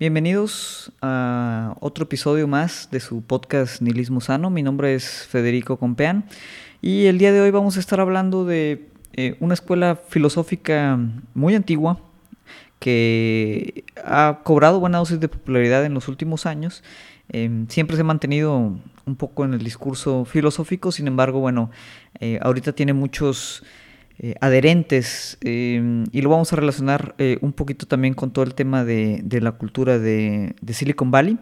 Bienvenidos a otro episodio más de su podcast Nihilismo Sano. Mi nombre es Federico Compeán y el día de hoy vamos a estar hablando de eh, una escuela filosófica muy antigua que ha cobrado buena dosis de popularidad en los últimos años. Em, siempre se ha mantenido un poco en el discurso filosófico, sin embargo, bueno, eh, ahorita tiene muchos eh, adherentes em, y lo vamos a relacionar eh, un poquito también con todo el tema de, la cultura de, Silicon Valley.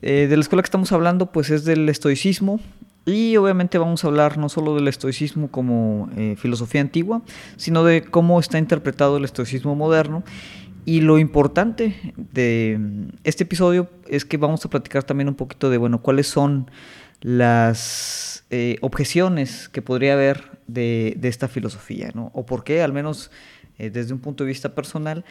Eh, de la escuela que estamos hablando pues es del estoicismo y obviamente vamos a hablar no solo del estoicismo como filosofía antigua, sino de cómo está interpretado el estoicismo moderno. Y lo importante de este episodio es que vamos a platicar también un poquito de, bueno, cuáles son las objeciones que podría haber de, esta filosofía, ¿no? O por qué, al menos eh, desde un punto de vista personal,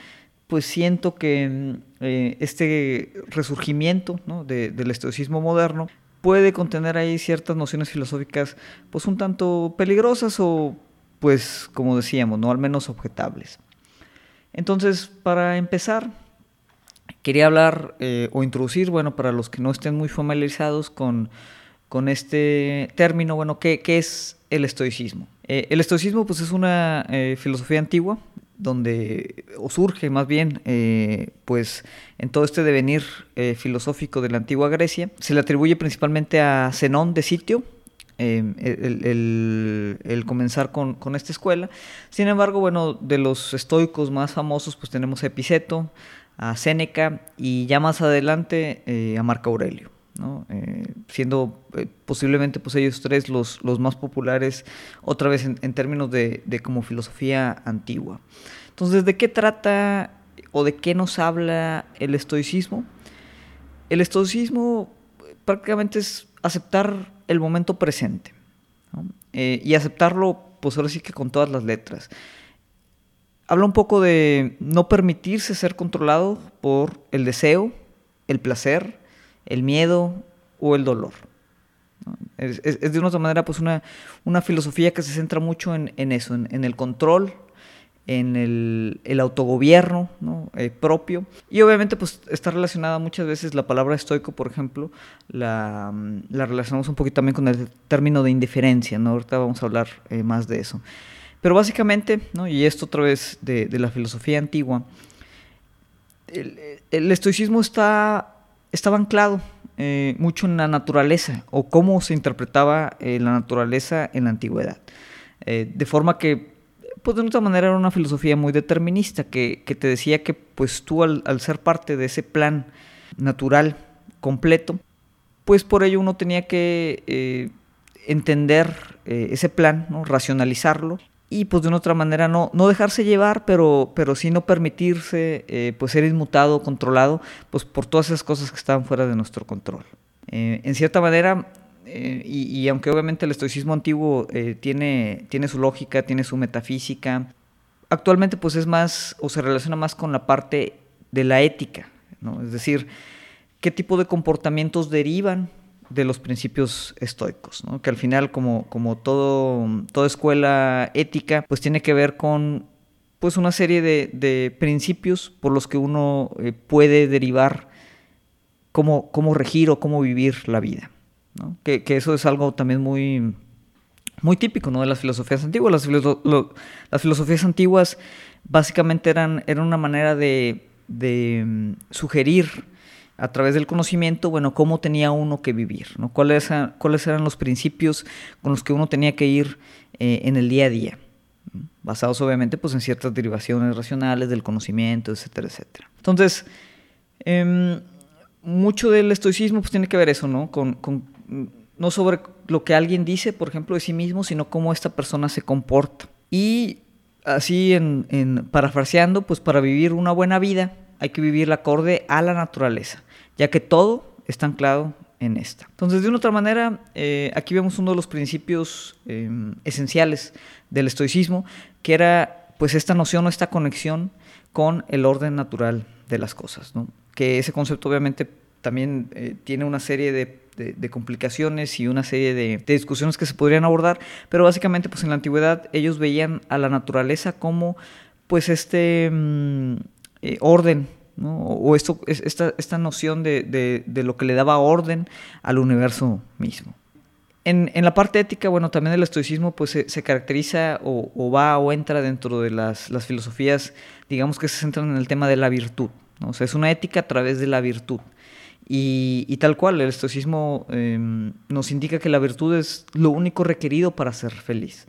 pues siento que mm, eh, este resurgimiento del estoicismo moderno puede contener ahí ciertas nociones filosóficas pues un tanto peligrosas o pues como decíamos, no al menos objetables. Entonces, para empezar, quería hablar eh, o introducir, bueno, para los que no estén muy familiarizados con, con este término, bueno, ¿qué, qué es el estoicismo? Eh, el estoicismo pues es una eh, filosofía antigua donde, o surge más bien, eh, pues en todo este devenir filosófico de la antigua Grecia, se le atribuye principalmente a Zenón de Sitio, el, el, comenzar con, con, esta escuela. Sin embargo, bueno, de los estoicos más famosos, pues tenemos a Epiceto, a Séneca y ya más adelante a Marco Aurelio. Eh, siendo eh, posiblemente pues ellos tres los, los más populares otra vez en, términos de, como filosofía antigua. Entonces, ¿de qué trata o de qué nos habla el estoicismo? El estoicismo prácticamente es aceptar el momento presente eh, y aceptarlo pues ahora sí que con todas las letras. Habla un poco de no permitirse ser controlado por el deseo, el placer, el miedo o el dolor. Es, de una otra manera pues una, una filosofía que se centra mucho en, eso, en, el control, en el, autogobierno eh, propio. Y obviamente pues está relacionada muchas veces la palabra estoico, por ejemplo, la, relacionamos un poquito también con el término de indiferencia, ¿no? ahorita vamos a hablar eh, más de eso. Pero básicamente, y esto otra vez de, la filosofía antigua, el estoicismo está estaba anclado eh, mucho en la naturaleza o cómo se interpretaba eh, la naturaleza en la antigüedad. Eh, de forma que, pues de otra manera era una filosofía muy determinista que, te decía que pues tú al, ser parte de ese plan natural completo, pues por ello uno tenía que entender ese plan, racionalizarlo y pues de una otra manera no, no dejarse llevar, pero, pero sí no permitirse eh, pues ser inmutado, controlado, pues por todas esas cosas que estaban fuera de nuestro control. Eh, en cierta manera, eh, y, aunque obviamente el estoicismo antiguo tiene, tiene su lógica, tiene su metafísica, actualmente pues es más o se relaciona más con la parte de la ética, ¿no? es decir, qué tipo de comportamientos derivan de los principios estoicos, que al final, como, como todo, toda escuela ética, pues tiene que ver con pues una serie de, principios por los que uno eh, puede derivar cómo, cómo, regir o cómo vivir la vida. Que, eso es algo también muy, muy típico ¿no? de las filosofías antiguas. Las, las filosofías antiguas básicamente eran, eran una manera de, de mm, sugerir a través del conocimiento, bueno, cómo tenía uno que vivir, ¿no? ¿Cuáles, cuáles eran los principios con los que uno tenía que ir eh, en el día a día, basados obviamente pues en ciertas derivaciones racionales del conocimiento, etcétera, etcétera. Entonces, em, mucho del estoicismo pues tiene que ver eso, ¿no? Con, no sobre lo que alguien dice, por ejemplo, de sí mismo, sino cómo esta persona se comporta. Y así, en, parafraseando, pues para vivir una buena vida, hay que vivir acorde a la naturaleza, ya que todo está anclado en esta. Entonces, de una otra manera, eh, aquí vemos uno de los principios em, esenciales del estoicismo, que era pues esta noción o esta conexión con el orden natural de las cosas, que ese concepto obviamente también eh, tiene una serie de, complicaciones y una serie de, discusiones que se podrían abordar, pero básicamente pues en la antigüedad ellos veían a la naturaleza como pues este... Mm, eh, orden o esto, esta, esta noción de, lo que le daba orden al universo mismo. En, la parte ética, bueno, también el estoicismo pues se, caracteriza o, va o entra dentro de las, filosofías, digamos que se centran en el tema de la virtud. O sea, es una ética a través de la virtud. Y, tal cual, el estoicismo em, nos indica que la virtud es lo único requerido para ser feliz.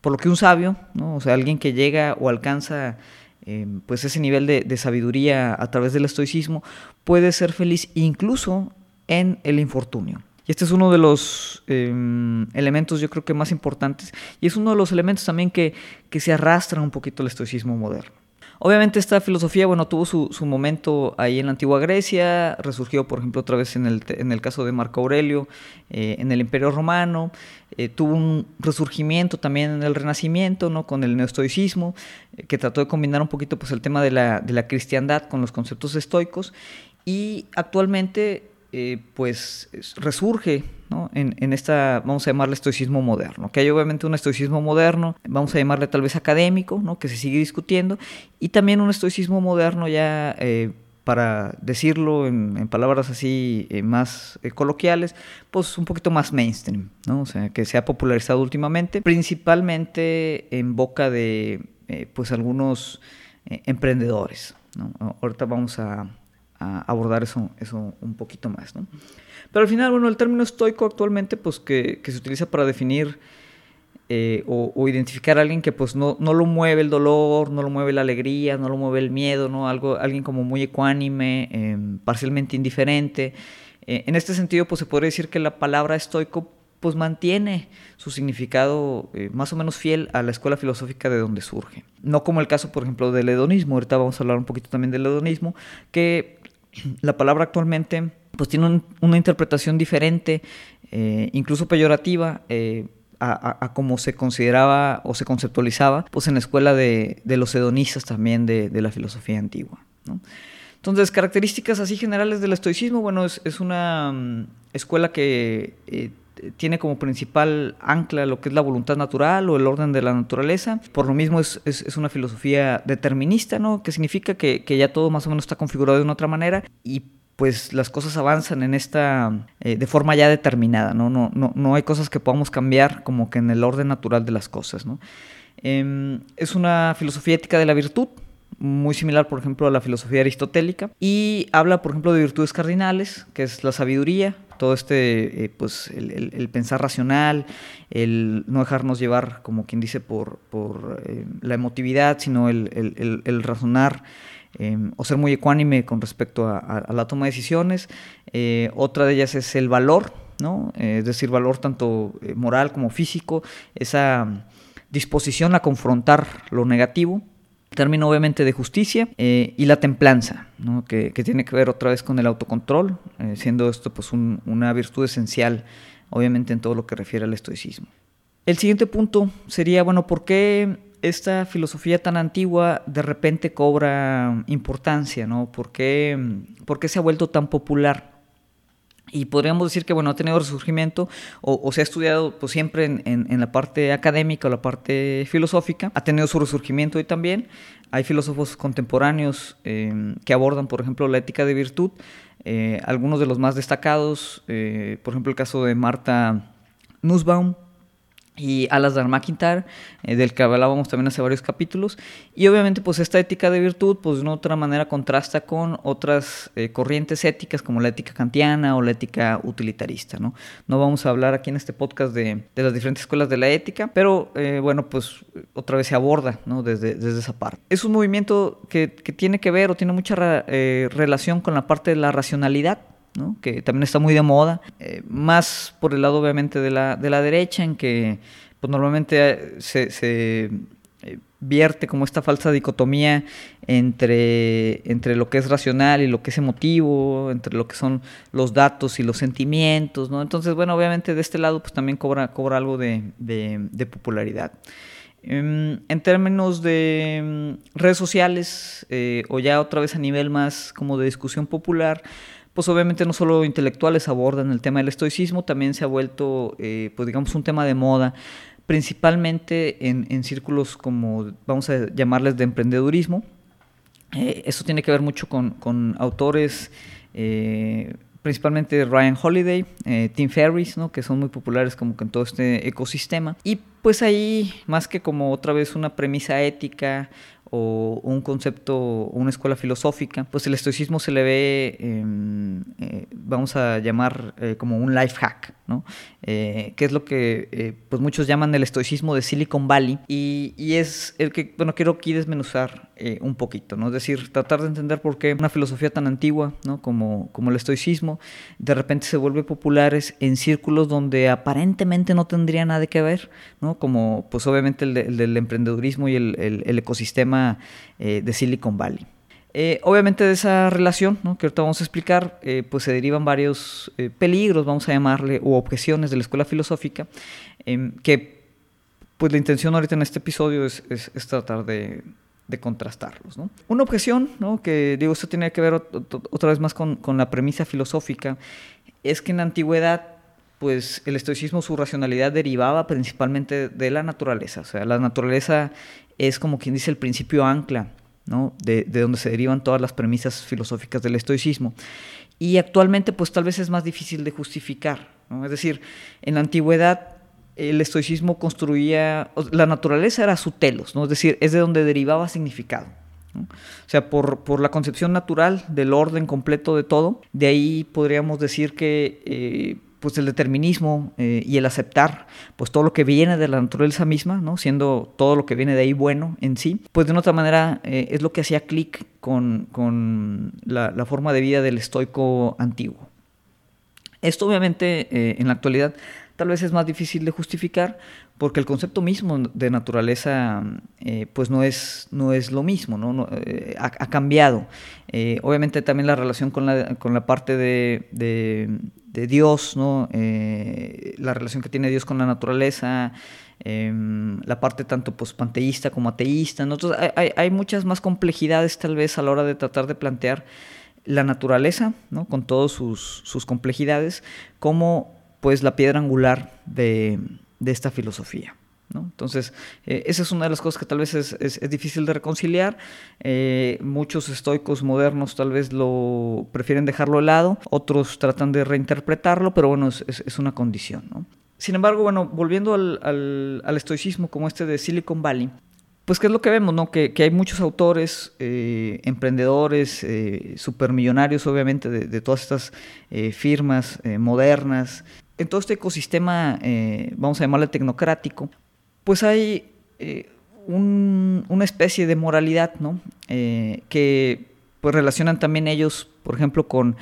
Por lo que un sabio, ¿no? o sea, alguien que llega o alcanza em, pues ese nivel de, sabiduría a través del estoicismo, puede ser feliz incluso en el infortunio. Y este es uno de los em, elementos yo creo que más importantes y es uno de los elementos también que, que se arrastra un poquito el estoicismo moderno. Obviamente esta filosofía, bueno, tuvo su, momento ahí en la antigua Grecia, resurgió, por ejemplo, otra vez en el, en el caso de Marco Aurelio, eh, en el Imperio Romano, eh, tuvo un resurgimiento también en el Renacimiento, ¿no? Con el neoestoicismo, eh, que trató de combinar un poquito pues, el tema de la, de la cristiandad con los conceptos estoicos, y actualmente eh, pues resurge en, esta, vamos a llamarle estoicismo moderno, que hay obviamente un estoicismo moderno, vamos a llamarle tal vez académico, ¿no? que se sigue discutiendo, y también un estoicismo moderno ya, para decirlo en, palabras así eh, más coloquiales, pues un poquito más mainstream, ¿no? o sea, que se ha popularizado últimamente, principalmente en boca de pues algunos emprendedores. Ahorita vamos a, abordar eso, eso un poquito más. ¿no? Pero al final, bueno, el término estoico actualmente, pues que se utiliza para definir eh, o, identificar a alguien que pues no, no, lo mueve el dolor, no lo mueve la alegría, no lo mueve el miedo, ¿no? Algo, alguien como muy ecuánime, em, parcialmente indiferente. Eh, en este sentido, pues se podría decir que la palabra estoico pues mantiene su significado eh, más o menos fiel a la escuela filosófica de donde surge. No como el caso, por ejemplo, del hedonismo, ahorita vamos a hablar un poquito también del hedonismo, que la palabra actualmente pues tiene una interpretación diferente, eh, incluso peyorativa, eh, a, cómo se consideraba o se conceptualizaba pues en la escuela de, los hedonistas también de, la filosofía antigua. Entonces, características así generales del estoicismo, bueno, es, una mm, escuela que eh, tiene como principal ancla lo que es la voluntad natural o el orden de la naturaleza. Por lo mismo es, es, una filosofía determinista, ¿no? Que significa que, que, ya todo más o menos está configurado de una otra manera y pues las cosas avanzan en esta eh, de forma ya determinada, ¿no? No, ¿no? no hay cosas que podamos cambiar como que en el orden natural de las cosas. Em, es una filosofía ética de la virtud, muy similar, por ejemplo, a la filosofía aristotélica, y habla, por ejemplo, de virtudes cardinales, que es la sabiduría, todo este, eh, pues, el, pensar racional, el no dejarnos llevar, como quien dice, por, por eh, la emotividad, sino el, razonar em, o ser muy ecuánime con respecto a, la toma de decisiones. Eh, otra de ellas es el valor, ¿no? es decir, valor tanto moral como físico, esa disposición a confrontar lo negativo término obviamente de justicia eh, y la templanza, que, tiene que ver otra vez con el autocontrol, eh, siendo esto pues una virtud esencial obviamente en todo lo que refiere al estoicismo. El siguiente punto sería, bueno, ¿por qué esta filosofía tan antigua de repente cobra importancia? ¿no? ¿Por, qué, ¿Por qué se ha vuelto tan popular? Y podríamos decir que bueno, ha tenido resurgimiento o, se ha estudiado pues, siempre en, la parte académica o la parte filosófica. Ha tenido su resurgimiento hoy también. Hay filósofos contemporáneos eh, que abordan, por ejemplo, la ética de virtud. Eh, algunos de los más destacados, eh, por ejemplo, el caso de Marta Nussbaum, y Alasdair McIntyre, eh, del que hablábamos también hace varios capítulos. Y obviamente pues esta ética de virtud pues de una otra manera contrasta con otras eh, corrientes éticas como la ética kantiana o la ética utilitarista. No, no vamos a hablar aquí en este podcast de, de las diferentes escuelas de la ética, pero eh, bueno pues otra vez se aborda ¿no? desde, desde esa parte. Es un movimiento que, que tiene que ver o tiene mucha relación con la parte de la racionalidad que también está muy de moda, eh, más por el lado obviamente de la, de la derecha, en que pues, normalmente se, se eh, vierte como esta falsa dicotomía entre, entre lo que es racional y lo que es emotivo, entre lo que son los datos y los sentimientos, ¿no? Entonces, bueno, obviamente de este lado pues también cobra, cobra algo de, de, popularidad. Em, en, términos de mm, redes sociales, eh, o ya otra vez a nivel más como de discusión popular, pues obviamente no solo intelectuales abordan el tema del estoicismo, también se ha vuelto, eh, pues digamos, un tema de moda, principalmente en, círculos como, vamos a llamarles de emprendedurismo, Eh, eso tiene que ver mucho con, autores, eh, principalmente Ryan Holiday, Tim Ferriss, ¿no? que son muy populares como en todo este ecosistema. Y pues ahí, más que como otra vez una premisa ética o un concepto, una escuela filosófica, pues el estoicismo se le ve, em, eh, vamos a llamar eh, como un life hack, ¿no? Eh, que es lo que pues muchos llaman el estoicismo de Silicon Valley y, es el que, bueno, quiero aquí desmenuzar un poquito, ¿no? Es decir, tratar de entender por qué una filosofía tan antigua, ¿no? Como, como el estoicismo, de repente se vuelve popular en círculos donde aparentemente no tendría nada que ver, ¿no? Como pues obviamente el, del emprendedurismo y el, el ecosistema eh, de Silicon Valley. Eh, obviamente de esa relación, que ahorita vamos a explicar, eh, pues se derivan varios peligros, vamos a llamarle, o objeciones de la escuela filosófica, em, que pues la intención ahorita en este episodio es, tratar de, contrastarlos. Una objeción, que digo, esto tiene que ver otra vez más con, con, la premisa filosófica, es que en la antigüedad, pues el estoicismo, su racionalidad derivaba principalmente de la naturaleza, o sea, la naturaleza es como quien dice el principio ancla, ¿no? de, donde se derivan todas las premisas filosóficas del estoicismo. Y actualmente pues tal vez es más difícil de justificar. Es decir, en la antigüedad el estoicismo construía, la naturaleza era su telos, ¿no? es decir, es de donde derivaba significado. O sea, por, por, la concepción natural del orden completo de todo, de ahí podríamos decir que eh, pues el determinismo eh, y el aceptar pues todo lo que viene de la naturaleza misma, ¿no? siendo todo lo que viene de ahí bueno en sí, pues de otra manera eh, es lo que hacía clic con, la, forma de vida del estoico antiguo. Esto obviamente eh, en la actualidad tal vez es más difícil de justificar porque el concepto mismo de naturaleza pues no es, no es lo mismo, ¿no? ha, cambiado. obviamente también la relación con la, con la parte de de Dios, ¿no? Eh, la relación que tiene Dios con la naturaleza, em, la parte tanto pues, panteísta como ateísta. hay, muchas más complejidades tal vez a la hora de tratar de plantear la naturaleza, ¿no? con todas sus, complejidades, como pues la piedra angular de esta filosofía. Entonces, eh, esa es una de las cosas que tal vez es, difícil de reconciliar. Eh, muchos estoicos modernos tal vez lo prefieren dejarlo de lado, otros tratan de reinterpretarlo, pero bueno, es, una condición. Sin embargo, bueno, volviendo al, estoicismo como este de Silicon Valley, pues qué es lo que vemos, ¿no? Que, hay muchos autores, eh, emprendedores, supermillonarios, obviamente, de, de todas estas firmas modernas, en todo este ecosistema, vamos a llamarle tecnocrático, pues hay eh, una especie de moralidad, ¿no? Eh, que pues relacionan también ellos, por ejemplo, con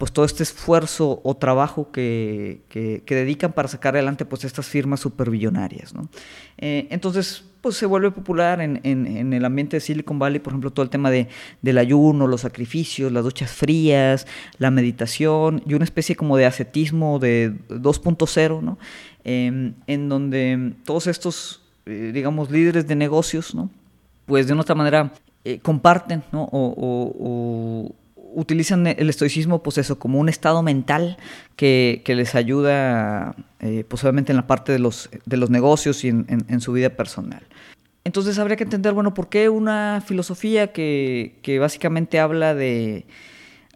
pues todo este esfuerzo o trabajo que, dedican para sacar adelante pues estas firmas superbillonarias, ¿no? Eh, entonces, pues se vuelve popular en, el ambiente de Silicon Valley, por ejemplo, todo el tema de, del ayuno, los sacrificios, las duchas frías, la meditación y una especie como de ascetismo de 2.0, ¿no? Em, en donde todos estos, eh, digamos, líderes de negocios, pues de una otra manera eh, comparten ¿no? o, utilizan el estoicismo pues eso, como un estado mental que, les ayuda eh, pues en la parte de los, de los negocios y en, su vida personal. Entonces habría que entender, bueno, ¿por qué una filosofía que, que básicamente habla de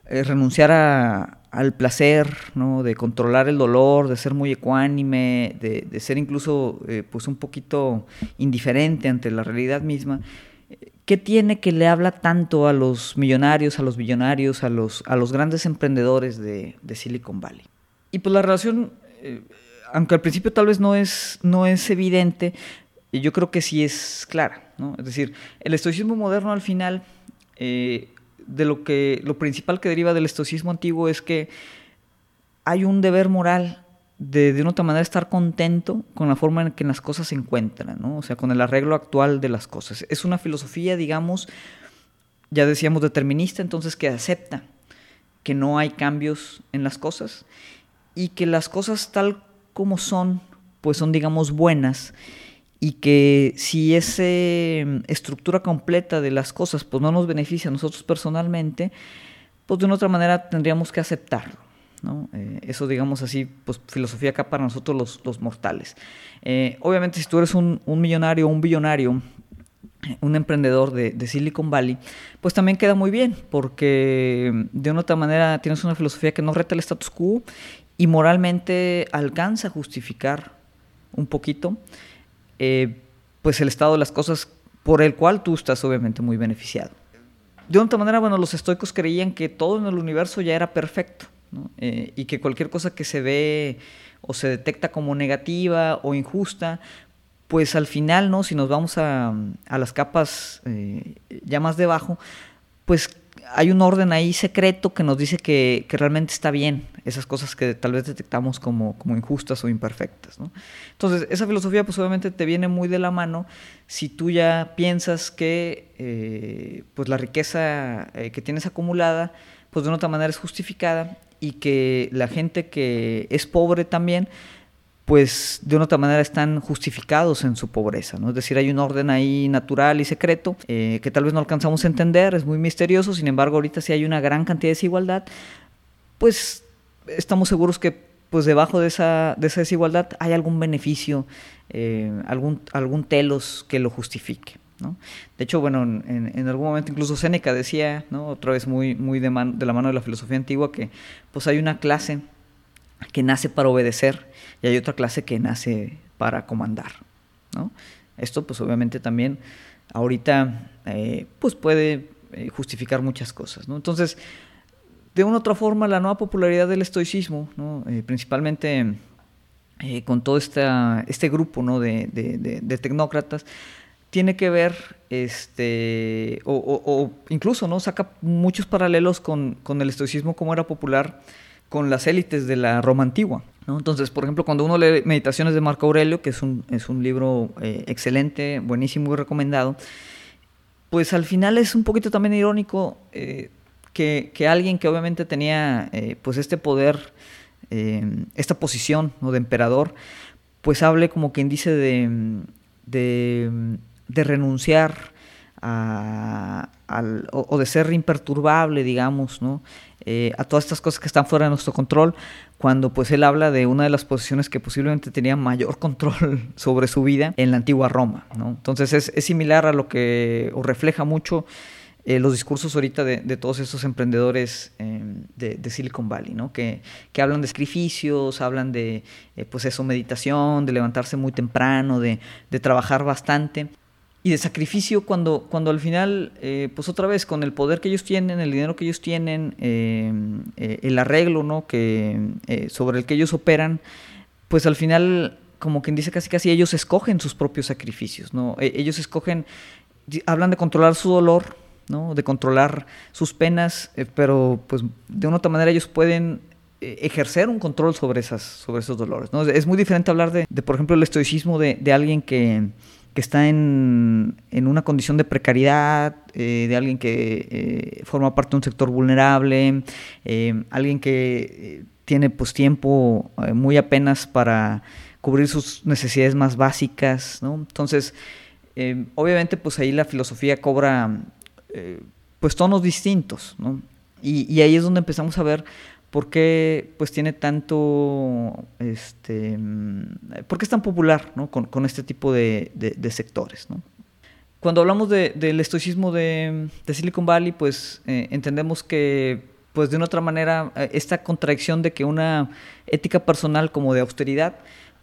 renunciar a, al placer, ¿no? de controlar el dolor, de ser muy ecuánime, de, ser incluso eh, pues un poquito indiferente ante la realidad misma. ¿Qué tiene que le habla tanto a los millonarios, a los billonarios, a los, a los grandes emprendedores de, Silicon Valley? Y pues la relación, eh, aunque al principio tal vez no es, no es evidente, yo creo que sí es clara. ¿no? Es decir, el estoicismo moderno al final eh, de lo que lo principal que deriva del estoicismo antiguo es que hay un deber moral de de una otra manera estar contento con la forma en que las cosas se encuentran, ¿no? O sea, con el arreglo actual de las cosas. Es una filosofía, digamos, ya decíamos determinista, entonces que acepta que no hay cambios en las cosas y que las cosas tal como son, pues son digamos buenas y que si esa mm, estructura completa de las cosas pues no nos beneficia a nosotros personalmente, pues de una otra manera tendríamos que aceptarlo. ¿No? Eh, eso, digamos así, pues filosofía acá para nosotros los, mortales. Eh, obviamente, si tú eres un, millonario o un billonario, un emprendedor de, Silicon Valley, pues también queda muy bien, porque de una otra manera tienes una filosofía que no reta el status quo y moralmente alcanza a justificar un poquito eh, pues el estado de las cosas por el cual tú estás obviamente muy beneficiado. De otra manera, bueno, los estoicos creían que todo en el universo ya era perfecto eh, y que cualquier cosa que se ve o se detecta como negativa o injusta, pues al final, ¿no? Si nos vamos a, las capas eh, ya más debajo, pues hay un orden ahí secreto que nos dice que, realmente está bien esas cosas que tal vez detectamos como, como injustas o imperfectas. Entonces, esa filosofía pues obviamente te viene muy de la mano si tú ya piensas que eh, pues la riqueza que tienes acumulada pues de una otra manera es justificada y que la gente que es pobre también pues de una otra manera están justificados en su pobreza, ¿no? Es decir, hay un orden ahí natural y secreto eh, que tal vez no alcanzamos a entender, es muy misterioso, sin embargo, ahorita si hay una gran cantidad de desigualdad, pues estamos seguros que pues debajo de esa, de esa desigualdad hay algún beneficio, eh, algún, algún telos que lo justifique. De hecho, bueno, en, algún momento incluso Séneca decía, ¿no? otra vez muy, muy de, de la mano de la filosofía antigua, que pues hay una clase que nace para obedecer y hay otra clase que nace para comandar. ¿no? Esto pues obviamente también ahorita eh, pues puede eh, justificar muchas cosas. Entonces, de una u otra forma, la nueva popularidad del estoicismo. Eh, principalmente con todo este grupo ¿no? de, de, tecnócratas, tiene que ver, este, o, incluso ¿no? saca muchos paralelos con, con el estoicismo como era popular con las élites de la Roma antigua. Entonces, por ejemplo, cuando uno lee Meditaciones de Marco Aurelio, que es un, es un libro eh, excelente, buenísimo y recomendado, pues al final es un poquito también irónico eh, que, que, alguien que obviamente tenía eh, pues este poder, esta posición de emperador, pues hable como quien dice de, de, de renunciar a, al, o, de ser imperturbable, digamos, ¿no? Eh, a todas estas cosas que están fuera de nuestro control, cuando pues él habla de una de las posiciones que posiblemente tenía mayor control sobre su vida en la antigua Roma. ¿no? Entonces es, es, similar a lo que, o refleja mucho eh, los discursos ahorita de, de todos estos emprendedores em, de, de, Silicon Valley, ¿no? que, que, hablan de sacrificios, hablan de eh, pues eso, meditación, de levantarse muy temprano, de, de trabajar bastante y de sacrificio cuando, cuando al final, eh, pues otra vez, con el poder que ellos tienen, el dinero que ellos tienen, eh, eh, el arreglo ¿no? que, sobre el que ellos operan, pues al final, como quien dice casi casi, ellos escogen sus propios sacrificios, ¿no? E, ellos escogen, hablan de controlar su dolor, ¿no? de controlar sus penas, pero pues de una u otra manera ellos pueden ejercer un control sobre, esas, sobre esos dolores. ¿no? Es muy diferente hablar de, por ejemplo, el estoicismo de alguien que que está en, una condición de precariedad, eh, de alguien que eh, forma parte de un sector vulnerable, eh, alguien que tiene pues tiempo muy apenas para cubrir sus necesidades más básicas, ¿no? Entonces, obviamente pues ahí la filosofía cobra pues tonos distintos, ¿no? Y, y ahí es donde empezamos a ver ¿Por qué pues, tiene tanto, este, por qué es tan popular ¿no? con, este tipo de, sectores? Cuando hablamos del estoicismo de, Silicon Valley, pues eh, entendemos que pues de una otra manera eh, esta contradicción de que una ética personal como de austeridad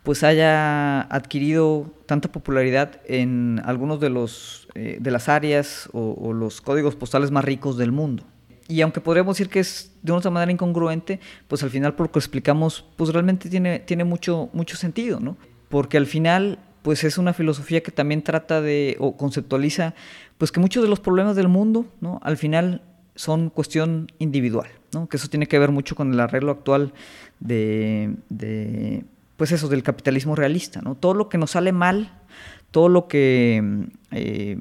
pues haya adquirido tanta popularidad en algunos de los eh, de las áreas o, los códigos postales más ricos del mundo y aunque podríamos decir que es de una manera incongruente, pues al final por lo que explicamos, pues realmente tiene, tiene mucho, mucho sentido, ¿no? Porque al final, pues es una filosofía que también trata de, o conceptualiza, pues que muchos de los problemas del mundo, ¿no? Al final son cuestión individual, ¿no? Que eso tiene que ver mucho con el arreglo actual de, de pues eso, del capitalismo realista, ¿no? Todo lo que nos sale mal, todo lo que eh,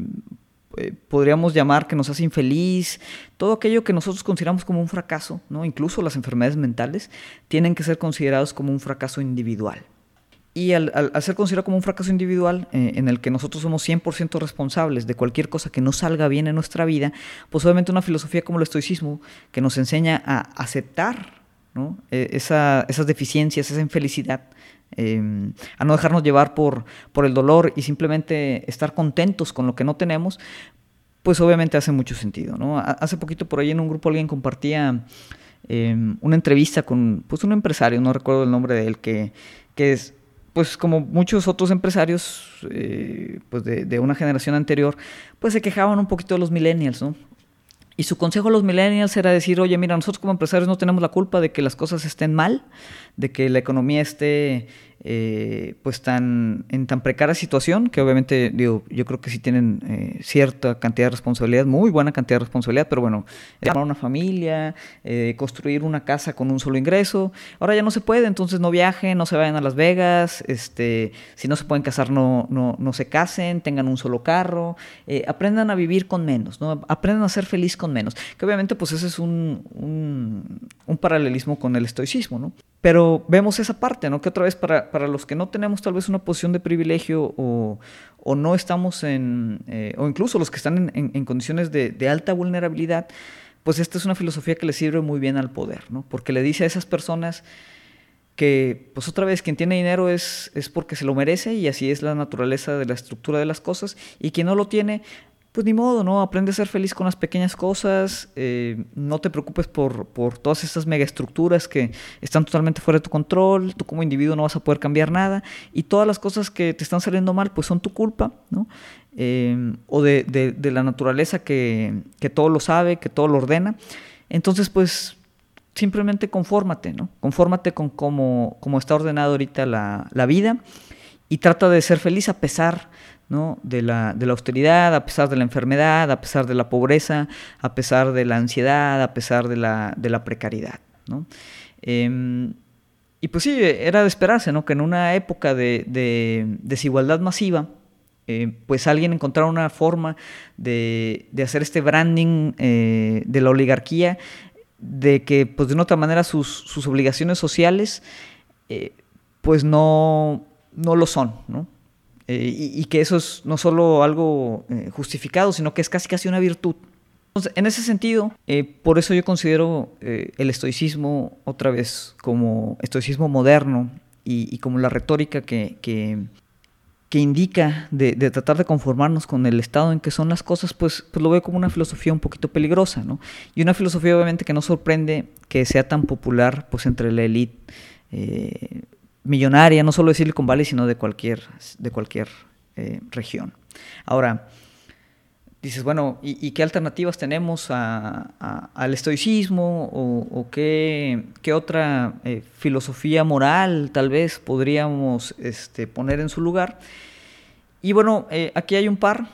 eh, podríamos llamar que nos hace infeliz, todo aquello que nosotros consideramos como un fracaso, ¿no? incluso las enfermedades mentales, tienen que ser considerados como un fracaso individual. Y al, ser considerado como un fracaso individual, eh, en el que nosotros somos 100% responsables de cualquier cosa que no salga bien en nuestra vida, pues obviamente una filosofía como el estoicismo, que nos enseña a aceptar ¿no? E, esas deficiencias, esa infelicidad, em, a no dejarnos llevar por, por el dolor y simplemente estar contentos con lo que no tenemos, pues obviamente hace mucho sentido. ¿no? Hace poquito por ahí en un grupo alguien compartía em, una entrevista con pues, un empresario, no recuerdo el nombre de él, que, que es, pues como muchos otros empresarios eh, pues de, de, una generación anterior, pues se quejaban un poquito de los millennials, ¿no? Y su consejo a los millennials era decir, oye, mira, nosotros como empresarios no tenemos la culpa de que las cosas estén mal, de que la economía esté eh, pues tan, en tan precaria situación, que obviamente digo, yo creo que sí tienen eh, cierta cantidad de responsabilidad, muy buena cantidad de responsabilidad, pero bueno, formar una familia, eh, construir una casa con un solo ingreso, ahora ya no se puede, entonces no viajen, no se vayan a Las Vegas, este, si no se pueden casar no, no, no se casen, tengan un solo carro, aprendan a vivir con menos, ¿no? aprendan a ser feliz con menos, que obviamente pues ese es un, un paralelismo con el estoicismo, ¿no? Pero vemos esa parte, ¿no? Que otra vez para, para los que no tenemos tal vez una posición de privilegio o, o no estamos en, eh, o incluso los que están en, en, condiciones de, de, alta vulnerabilidad, pues esta es una filosofía que le sirve muy bien al poder, ¿no? Porque le dice a esas personas que, pues otra vez, quien tiene dinero es, es porque se lo merece y así es la naturaleza de la estructura de las cosas, y quien no lo tiene, pues ni modo, ¿no? Aprende a ser feliz con las pequeñas cosas, eh, no te preocupes por, por todas estas megaestructuras que están totalmente fuera de tu control, tú como individuo no vas a poder cambiar nada y todas las cosas que te están saliendo mal pues son tu culpa, ¿no? Eh, o de, de, la naturaleza que, que, todo lo sabe, que todo lo ordena. Entonces pues simplemente confórmate, ¿no? Confórmate con cómo, cómo está ordenada ahorita la, la vida y trata de ser feliz a pesar de, la, de la austeridad, a pesar de la enfermedad, a pesar de la pobreza, a pesar de la ansiedad, a pesar de la, de la precariedad. ¿no? Em, y pues sí, era de esperarse ¿no? que en una época de, de desigualdad masiva, eh, pues alguien encontrara una forma de, de hacer este branding eh, de la oligarquía, de que pues de una otra manera sus, sus obligaciones sociales eh, pues no, no lo son, ¿no? Eh, y, que eso es no solo algo eh, justificado, sino que es casi casi una virtud. Entonces, en ese sentido, eh, por eso yo considero el estoicismo otra vez como estoicismo moderno y, como la retórica que, que, que indica de, de, tratar de conformarnos con el estado en que son las cosas, pues, pues lo veo como una filosofía un poquito peligrosa, ¿no? Y una filosofía obviamente que no sorprende que sea tan popular pues entre la élite millonaria, no solo de Silicon Valley, sino de cualquier, de cualquier eh, región. Ahora, dices, bueno, ¿y, qué alternativas tenemos al estoicismo o, qué, qué, otra eh, filosofía moral tal vez podríamos este, poner en su lugar? Y bueno, eh, aquí hay un par.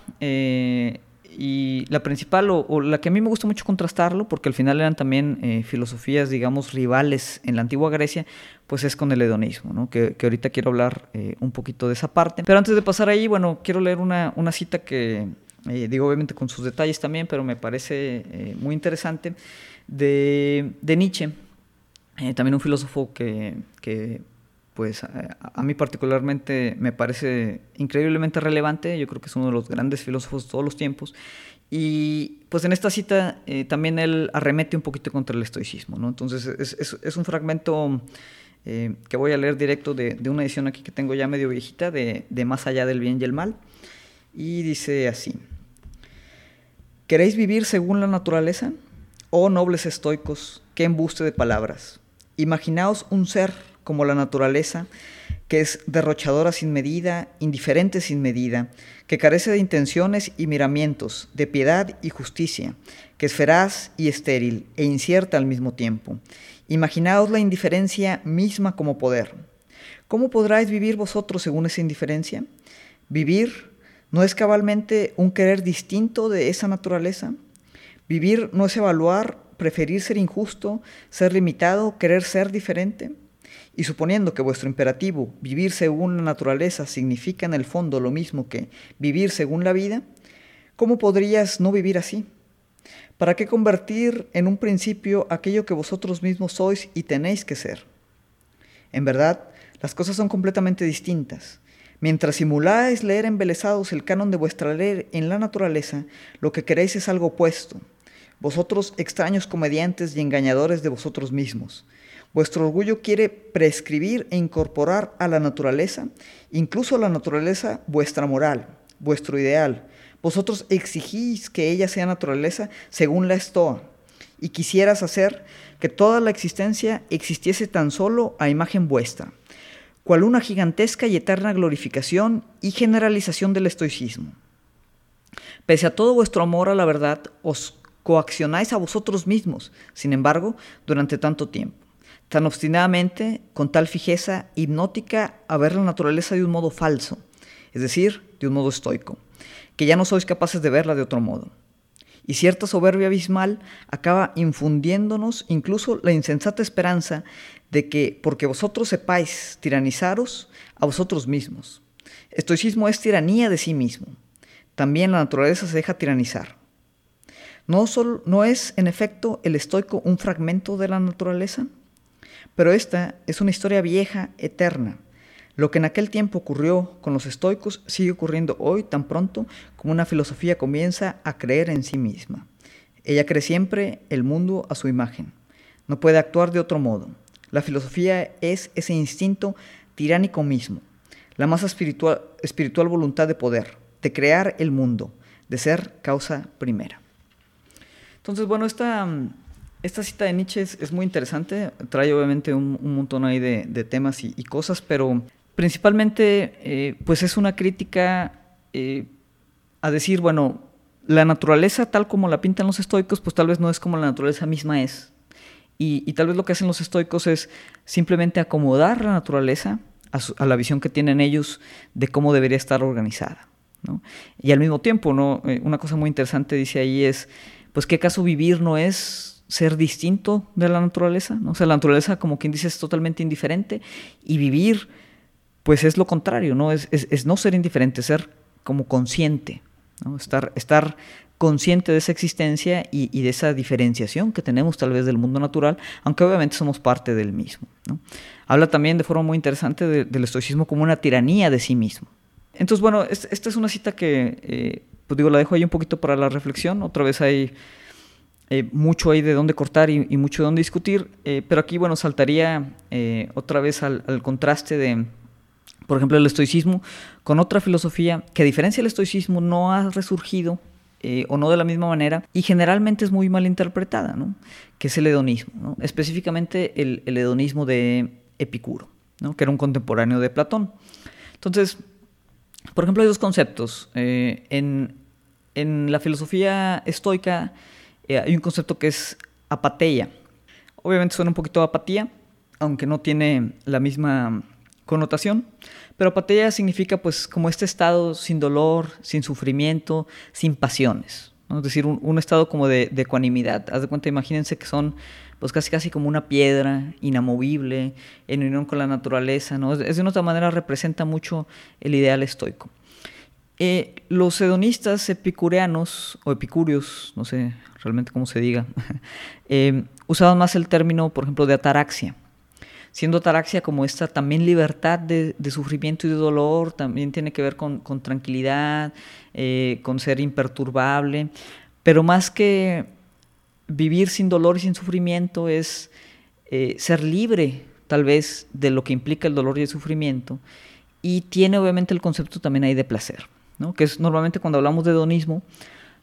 Y la principal, o, la que a mí me gusta mucho contrastarlo, porque al final eran también eh, filosofías, digamos, rivales en la antigua Grecia, pues es con el hedonismo, que, que ahorita quiero hablar eh, un poquito de esa parte. Pero antes de pasar ahí, bueno, quiero leer una, una cita que, eh, digo obviamente con sus detalles también, pero me parece muy interesante, de, de Nietzsche, también un filósofo que, que pues a, mí particularmente me parece increíblemente relevante, yo creo que es uno de los grandes filósofos de todos los tiempos, y pues en esta cita eh, también él arremete un poquito contra el estoicismo, ¿no? Entonces es, un fragmento eh, que voy a leer directo de, de, una edición aquí que tengo ya medio viejita, de, de Más allá del bien y el mal, y dice así, ¿queréis vivir según la naturaleza? Oh nobles estoicos, qué embuste de palabras. Imaginaos un ser como la naturaleza, que es derrochadora sin medida, indiferente sin medida, que carece de intenciones y miramientos, de piedad y justicia, que es feraz y estéril e incierta al mismo tiempo. Imaginaos la indiferencia misma como poder. ¿Cómo podráis vivir vosotros según esa indiferencia? ¿Vivir no es cabalmente un querer distinto de esa naturaleza? ¿Vivir no es evaluar, preferir ser injusto, ser limitado, querer ser diferente? Y suponiendo que vuestro imperativo, vivir según la naturaleza, significa en el fondo lo mismo que vivir según la vida, ¿cómo podrías no vivir así? ¿Para qué convertir en un principio aquello que vosotros mismos sois y tenéis que ser? En verdad, las cosas son completamente distintas. Mientras simuláis leer embelesados el canon de vuestra ley en la naturaleza, lo que queréis es algo opuesto. Vosotros extraños comediantes y engañadores de vosotros mismos. Vuestro orgullo quiere prescribir e incorporar a la naturaleza, incluso a la naturaleza, vuestra moral, vuestro ideal. Vosotros exigís que ella sea naturaleza según la estoa, y quisieras hacer que toda la existencia existiese tan solo a imagen vuestra, cual una gigantesca y eterna glorificación y generalización del estoicismo. Pese a todo vuestro amor a la verdad, os coaccionáis a vosotros mismos, sin embargo, durante tanto tiempo tan obstinadamente, con tal fijeza hipnótica, a ver la naturaleza de un modo falso, es decir, de un modo estoico, que ya no sois capaces de verla de otro modo. Y cierta soberbia abismal acaba infundiéndonos incluso la insensata esperanza de que, porque vosotros sepáis tiranizaros a vosotros mismos. Estoicismo es tiranía de sí mismo. También la naturaleza se deja tiranizar. ¿No, solo, ¿No es, en efecto, el estoico un fragmento de la naturaleza? Pero esta es una historia vieja, eterna. Lo que en aquel tiempo ocurrió con los estoicos sigue ocurriendo hoy tan pronto como una filosofía comienza a creer en sí misma. Ella cree siempre el mundo a su imagen. No puede actuar de otro modo. La filosofía es ese instinto tiránico mismo, la más espiritual, voluntad de poder, de crear el mundo, de ser causa primera. Entonces, bueno, esta esta cita de Nietzsche es, muy interesante, trae obviamente un, montón ahí de, temas y, cosas, pero principalmente eh, pues es una crítica eh, a decir, bueno, la naturaleza tal como la pintan los estoicos, pues tal vez no es como la naturaleza misma es. Y, tal vez lo que hacen los estoicos es simplemente acomodar la naturaleza a, la visión que tienen ellos de cómo debería estar organizada. Y al mismo tiempo, ¿no? Eh, una cosa muy interesante dice ahí es, pues qué caso vivir no es ser distinto de la naturaleza, ¿no? O sea, la naturaleza, como quien dice, es totalmente indiferente y vivir, pues es lo contrario, ¿no? Es, no ser indiferente, ser como consciente, ¿no? Estar, estar consciente de esa existencia y, de esa diferenciación que tenemos tal vez del mundo natural, aunque obviamente somos parte del mismo, ¿no? Habla también de forma muy interesante del estoicismo como una tiranía de sí mismo. Entonces, bueno, esta es una cita que, eh, pues digo, la dejo ahí un poquito para la reflexión. Otra vez hay eh, mucho hay de dónde cortar y, mucho de dónde discutir, eh, pero aquí, bueno, saltaría eh, otra vez al, contraste de, por ejemplo, el estoicismo con otra filosofía que a diferencia del estoicismo no ha resurgido o no de la misma manera y generalmente es muy mal interpretada, ¿no? que es el hedonismo, específicamente el, hedonismo de Epicuro, ¿no? que era un contemporáneo de Platón. Entonces, por ejemplo, hay dos conceptos. en, en la filosofía estoica, eh, hay un concepto que es apateia. Obviamente suena un poquito a apatía, aunque no tiene la misma connotación, pero apateia significa pues como este estado sin dolor, sin sufrimiento, sin pasiones, es decir, un, estado como de, ecuanimidad. Haz de cuenta, imagínense que son pues casi casi como una piedra inamovible en unión con la naturaleza. Es, de otra manera representa mucho el ideal estoico. Eh, los hedonistas epicureanos o epicúreos, no sé realmente cómo se diga, eh, usaban más el término, por ejemplo, de ataraxia. Siendo ataraxia como esta también libertad de, sufrimiento y de dolor, también tiene que ver con, tranquilidad, eh, con ser imperturbable, pero más que vivir sin dolor y sin sufrimiento es ser libre tal vez de lo que implica el dolor y el sufrimiento y tiene obviamente el concepto también ahí de placer que es normalmente cuando hablamos de hedonismo,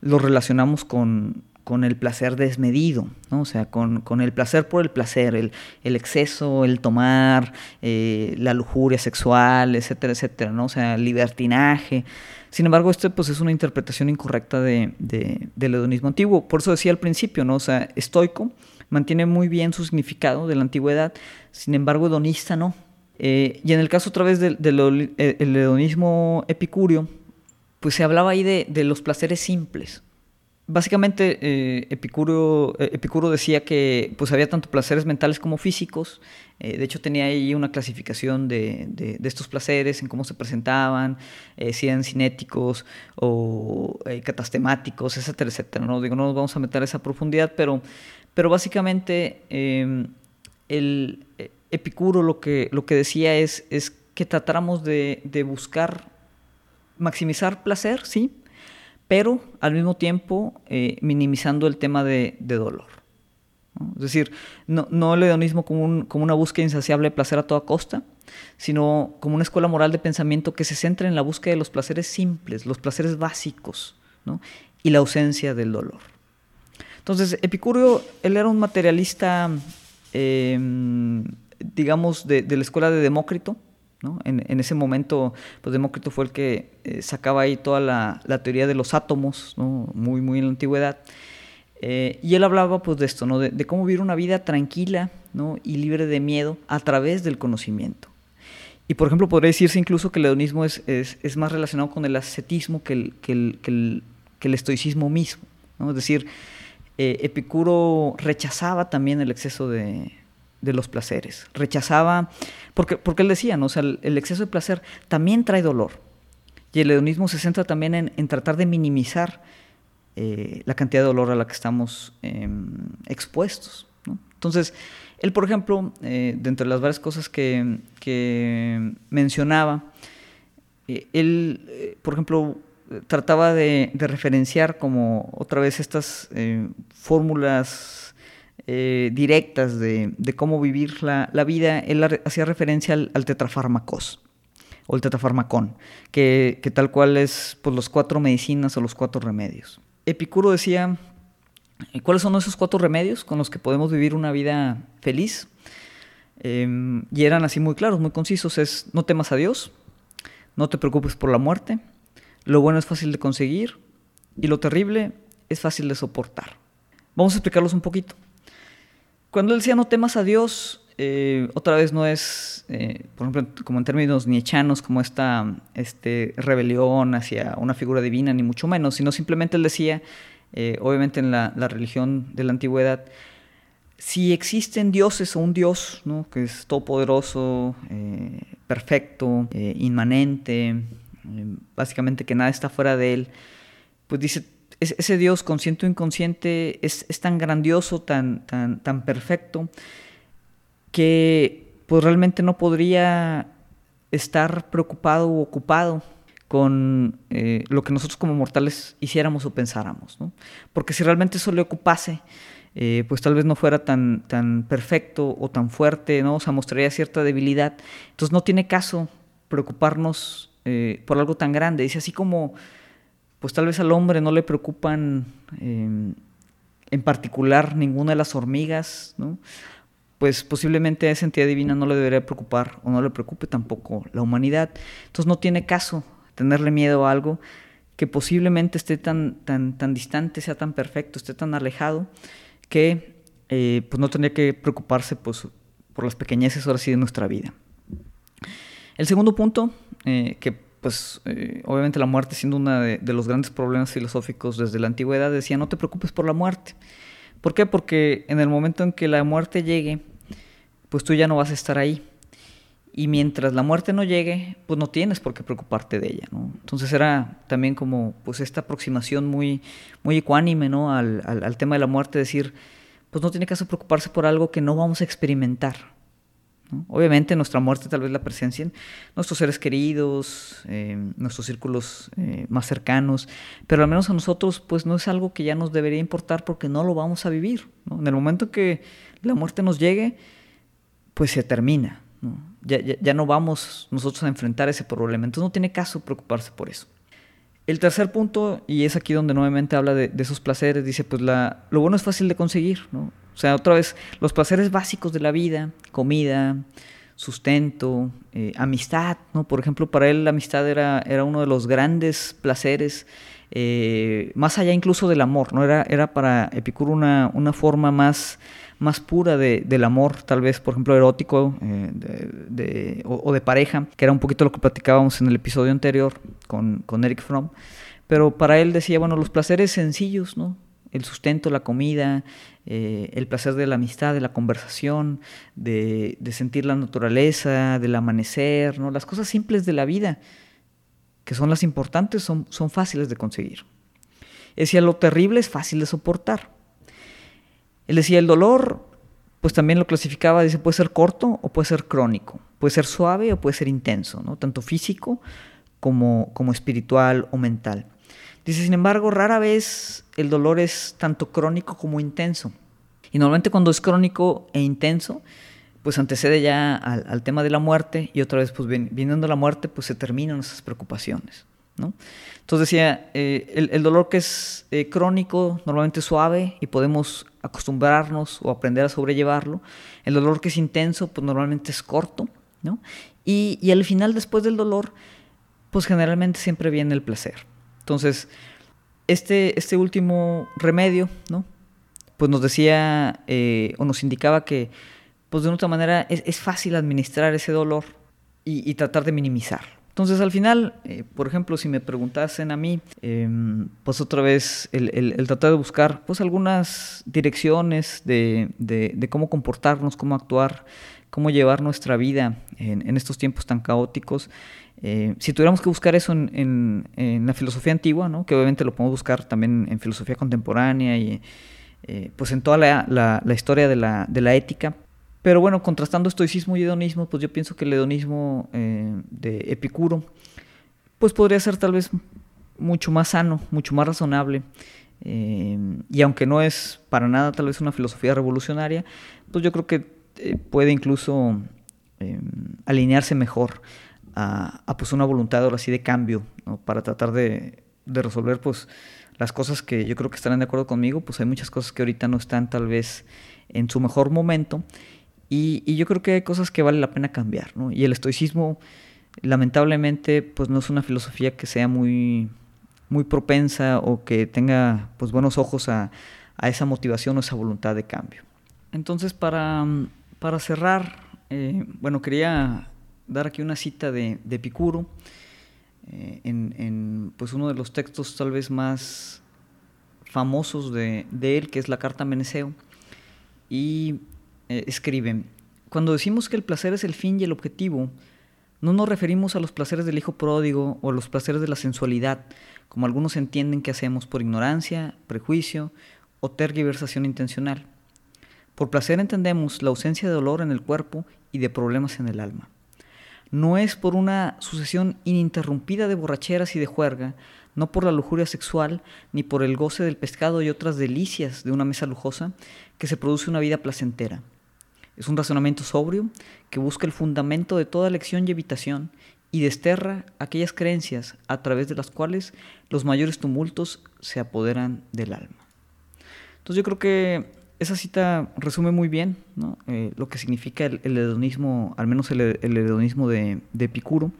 lo relacionamos con, el placer desmedido, o sea, con, el placer por el placer, el, exceso, el tomar, eh, la lujuria sexual, etcétera, etcétera, ¿no? o sea, el libertinaje. Sin embargo, esto pues, es una interpretación incorrecta de, del hedonismo antiguo. Por eso decía al principio, ¿no? o sea, estoico mantiene muy bien su significado de la antigüedad, sin embargo, hedonista no. Eh, y en el caso otra vez del, hedonismo epicúreo, pues se hablaba ahí de, los placeres simples. Básicamente, eh, Epicuro, eh, Epicuro, decía que pues, había tanto placeres mentales como físicos. Eh, de hecho, tenía ahí una clasificación de, estos placeres, en cómo se presentaban, si eran cinéticos o catastemáticos, etcétera, etcétera. ¿no? Digo, no nos vamos a meter a esa profundidad, pero, pero básicamente em, el Epicuro lo que, lo que decía es, es que tratáramos de, de buscar maximizar placer, sí, pero al mismo tiempo eh, minimizando el tema de, dolor. Es decir, no, no el hedonismo como, como una búsqueda insaciable de placer a toda costa, sino como una escuela moral de pensamiento que se centra en la búsqueda de los placeres simples, los placeres básicos, y la ausencia del dolor. Entonces, Epicurio, él era un materialista, em, digamos, de, la escuela de Demócrito. En, ese momento, pues Demócrito fue el que eh, sacaba ahí toda la, teoría de los átomos, muy, muy en la antigüedad. Eh, y él hablaba pues de esto, ¿no? de, cómo vivir una vida tranquila y libre de miedo a través del conocimiento. Y por ejemplo, podría decirse incluso que el hedonismo es, es, más relacionado con el ascetismo que el, que el, estoicismo mismo. Es decir, eh, Epicuro rechazaba también el exceso de, de, los placeres. Rechazaba, porque, porque él decía, ¿no? o sea, el, exceso de placer también trae dolor. Y el hedonismo se centra también en, en tratar de minimizar eh, la cantidad de dolor a la que estamos em, expuestos. Entonces, él, por ejemplo, eh, de las varias cosas que, mencionaba, eh, él, eh, por ejemplo, trataba de, referenciar como otra vez estas fórmulas directas de, cómo vivir la, vida. Él hacía referencia al, al tetrafármacos o el tetrafarmacón, que, tal cual es pues, los cuatro medicinas o los cuatro remedios. Epicuro decía ¿Cuáles son esos cuatro remedios con los que podemos vivir una vida feliz? Em, y eran así muy claros, muy concisos. Es no temas a Dios, no te preocupes por la muerte, lo bueno es fácil de conseguir y lo terrible es fácil de soportar. Vamos a explicarlos un poquito. Cuando él decía no temas a Dios, eh, otra vez no es, eh, por ejemplo, como en términos niechanos, como esta este, rebelión hacia una figura divina, ni mucho menos, sino simplemente él decía eh, obviamente en la, religión de la antigüedad, si existen dioses o un dios ¿no? que es todopoderoso, perfecto, inmanente, básicamente que nada está fuera de él, pues dice, ese Dios consciente o inconsciente es, tan grandioso, tan, tan, tan perfecto, que pues realmente no podría estar preocupado o ocupado con eh, lo que nosotros como mortales hiciéramos o pensáramos. Porque si realmente eso le ocupase, eh, pues tal vez no fuera tan, tan perfecto o tan fuerte, ¿no? o sea, mostraría cierta debilidad. Entonces no tiene caso preocuparnos eh, por algo tan grande. Dice así como, pues tal vez al hombre no le preocupan en particular ninguna de las hormigas, ¿no? pues posiblemente a esa entidad divina no le debería preocupar o no le preocupe tampoco la humanidad. Entonces no tiene caso tenerle miedo a algo que posiblemente esté tan, tan, tan distante, sea tan perfecto, esté tan alejado, que eh, pues no tendría que preocuparse pues, por las pequeñeces ahora sí de nuestra vida. El segundo punto, eh, que pues eh, obviamente la muerte siendo uno de, los grandes problemas filosóficos desde la antigüedad, decía no te preocupes por la muerte. ¿Por qué? Porque en el momento en que la muerte llegue, pues tú ya no vas a estar ahí y mientras la muerte no llegue, pues no tienes por qué preocuparte de ella. Entonces era también como, pues esta aproximación muy, muy ecuánime, ¿no? Al, al, tema de la muerte, decir, pues no tiene caso preocuparse por algo que no vamos a experimentar. Obviamente nuestra muerte tal vez la presencien nuestros seres queridos, eh, nuestros círculos eh, más cercanos, pero al menos a nosotros pues no es algo que ya nos debería importar porque no lo vamos a vivir. En el momento que la muerte nos llegue, pues se termina. Ya, no vamos nosotros a enfrentar ese problema. Entonces no tiene caso preocuparse por eso. El tercer punto, y es aquí donde nuevamente habla de, esos placeres, dice, pues la, lo bueno es fácil de conseguir, ¿no? O sea, otra vez, los placeres básicos de la vida, comida, sustento, eh, amistad, ¿no? Por ejemplo, para él la amistad era, era uno de los grandes placeres, eh, más allá incluso del amor, ¿no? Era, era para Epicuro una, una forma más más pura de, del amor, tal vez, por ejemplo, erótico eh, de, o, de pareja, que era un poquito lo que platicábamos en el episodio anterior con, con Eric Fromm. Pero para él decía, bueno, los placeres sencillos, ¿no? El sustento, la comida, eh, el placer de la amistad, de la conversación, de, sentir la naturaleza, del amanecer, ¿no? Las cosas simples de la vida, que son las importantes, son, son fáciles de conseguir. Decía, lo terrible es fácil de soportar. Él decía, el dolor, pues también lo clasificaba, dice, puede ser corto o puede ser crónico, puede ser suave o puede ser intenso, ¿no? tanto físico como, como espiritual o mental. Dice, sin embargo, rara vez el dolor es tanto crónico como intenso. Y normalmente cuando es crónico e intenso, pues antecede ya al, tema de la muerte y otra vez, pues viniendo la muerte, pues se terminan esas preocupaciones. ¿no? Entonces decía, eh, el, dolor que es eh, crónico normalmente suave y podemos acostumbrarnos o aprender a sobrellevarlo. El dolor que es intenso, pues normalmente es corto. ¿no? Y, y al final, después del dolor, pues generalmente siempre viene el placer. Entonces, este, este último remedio, ¿no? Pues nos decía eh, o nos indicaba que, pues de otra manera, es, fácil administrar ese dolor y, tratar de minimizarlo. Entonces, al final, eh, por ejemplo, si me preguntasen a mí, em, pues otra vez el, tratar de buscar pues algunas direcciones de, de, cómo comportarnos, cómo actuar, cómo llevar nuestra vida en estos tiempos tan caóticos, eh, si tuviéramos que buscar eso en, la filosofía antigua, ¿no? que obviamente lo podemos buscar también en filosofía contemporánea y eh, pues en toda la, historia de la, de la, ética. Pero bueno, contrastando estoicismo y hedonismo, pues yo pienso que el hedonismo eh, de Epicuro pues podría ser tal vez mucho más sano, mucho más razonable. y aunque no es para nada tal vez una filosofía revolucionaria, pues yo creo que puede incluso alinearse mejor a, pues una voluntad ahora sí de cambio, para tratar de, resolver pues las cosas que yo creo que estarán de acuerdo conmigo, pues hay muchas cosas que ahorita no están tal vez en su mejor momento. Y, yo creo que hay cosas que vale la pena cambiar, Y el estoicismo lamentablemente pues no es una filosofía que sea muy, muy propensa o que tenga pues buenos ojos a, esa motivación o esa voluntad de cambio. Entonces para, para cerrar, eh, bueno, quería dar aquí una cita de, de Epicuro, eh, en, pues uno de los textos tal vez más famosos de, él, que es la carta a y eh, escribe, cuando decimos que el placer es el fin y el objetivo, no nos referimos a los placeres del hijo pródigo o a los placeres de la sensualidad, como algunos entienden que hacemos por ignorancia, prejuicio o tergiversación intencional. Por placer entendemos la ausencia de dolor en el cuerpo y de problemas en el alma no es por una sucesión ininterrumpida de borracheras y de juerga, no por la lujuria sexual, ni por el goce del pescado y otras delicias de una mesa lujosa, que se produce una vida placentera. Es un razonamiento sobrio que busca el fundamento de toda lección y evitación y desterra aquellas creencias a través de las cuales los mayores tumultos se apoderan del alma. Entonces yo creo que esa cita resume muy bien eh, lo que significa el, hedonismo, al menos el, hedonismo de, Epicuro.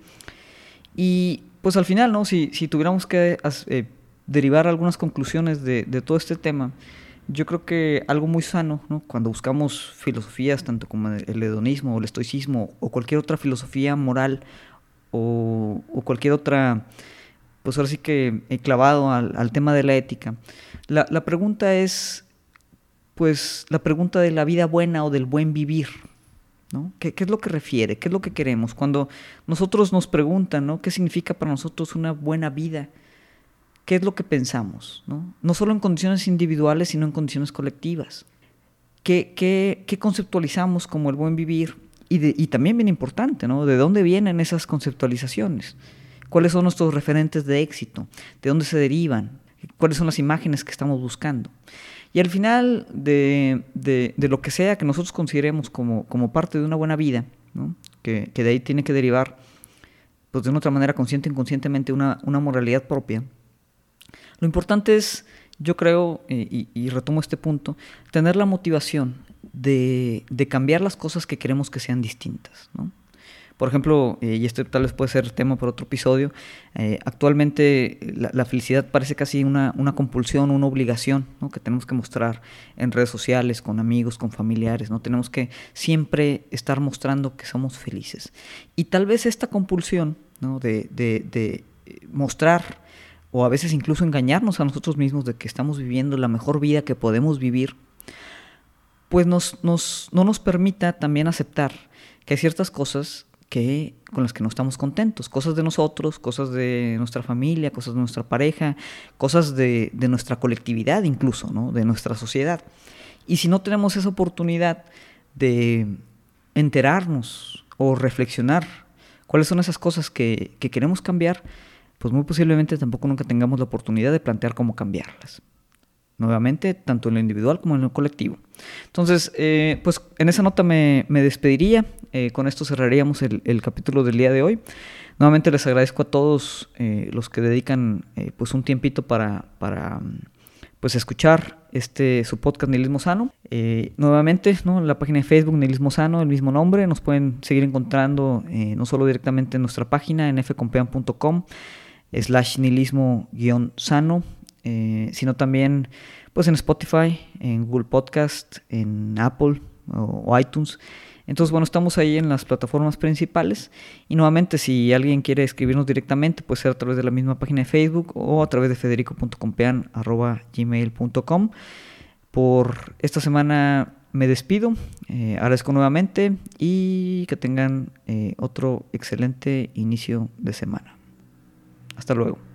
Y pues al final, ¿no? si, tuviéramos que eh, derivar algunas conclusiones de, todo este tema, yo creo que algo muy sano, cuando buscamos filosofías, tanto como el hedonismo o el estoicismo o cualquier otra filosofía moral o, cualquier otra, pues ahora sí que he clavado al, tema de la ética, la pregunta es pues la pregunta de la vida buena o del buen vivir. ¿no? ¿Qué, es lo que refiere? ¿Qué es lo que queremos? Cuando nosotros nos preguntan, ¿no? ¿Qué significa para nosotros una buena vida? ¿Qué es lo que pensamos? No, no solo en condiciones individuales, sino en condiciones colectivas. ¿Qué, qué, conceptualizamos como el buen vivir? Y, y, también bien importante, ¿no? ¿De dónde vienen esas conceptualizaciones? ¿Cuáles son nuestros referentes de éxito? ¿De dónde se derivan? ¿Cuáles son las imágenes que estamos buscando? Y al final de, lo que sea que nosotros consideremos como, como parte de una buena vida, que, de ahí tiene que derivar, pues de una otra manera, consciente o inconscientemente, una, una moralidad propia, lo importante es, yo creo, y, y, retomo este punto, tener la motivación de, de cambiar las cosas que queremos que sean distintas. ¿no? Por ejemplo, eh, y esto tal vez puede ser tema para otro episodio, eh, actualmente la, felicidad parece casi una, una compulsión, una obligación que tenemos que mostrar en redes sociales, con amigos, con familiares, ¿no? Tenemos que siempre estar mostrando que somos felices. Y tal vez esta compulsión de, de, de mostrar o a veces incluso engañarnos a nosotros mismos de que estamos viviendo la mejor vida que podemos vivir, pues nos, nos, no nos permita también aceptar que hay ciertas cosas con las que no estamos contentos. Cosas de nosotros, cosas de nuestra familia, cosas de nuestra pareja, cosas de, nuestra colectividad incluso, de nuestra sociedad. Y si no tenemos esa oportunidad de enterarnos o reflexionar cuáles son esas cosas que, que queremos cambiar, pues muy posiblemente tampoco nunca tengamos la oportunidad de plantear cómo cambiarlas. Nuevamente, tanto en lo individual como en lo colectivo. Entonces, eh, pues en esa nota me, despediría. Eh, con esto cerraríamos el, capítulo del día de hoy. Nuevamente les agradezco a todos eh, los que dedican pues un tiempito para, para pues escuchar este su podcast Nihilismo Sano. nuevamente, ¿no? la página de Facebook Nihilismo Sano, el mismo nombre. Nos pueden seguir encontrando no solo directamente en nuestra página en fcompean.com slash nihilismo-sano, sino también pues en Spotify, en Google Podcast, en Apple o, iTunes. Entonces, bueno, estamos ahí en las plataformas principales. Y nuevamente, si alguien quiere escribirnos directamente, puede ser a través de la misma página de Facebook o a través de federico.compean.gmail.com. Por esta semana me despido. Eh, agradezco nuevamente y que tengan eh, otro excelente inicio de semana. Hasta luego.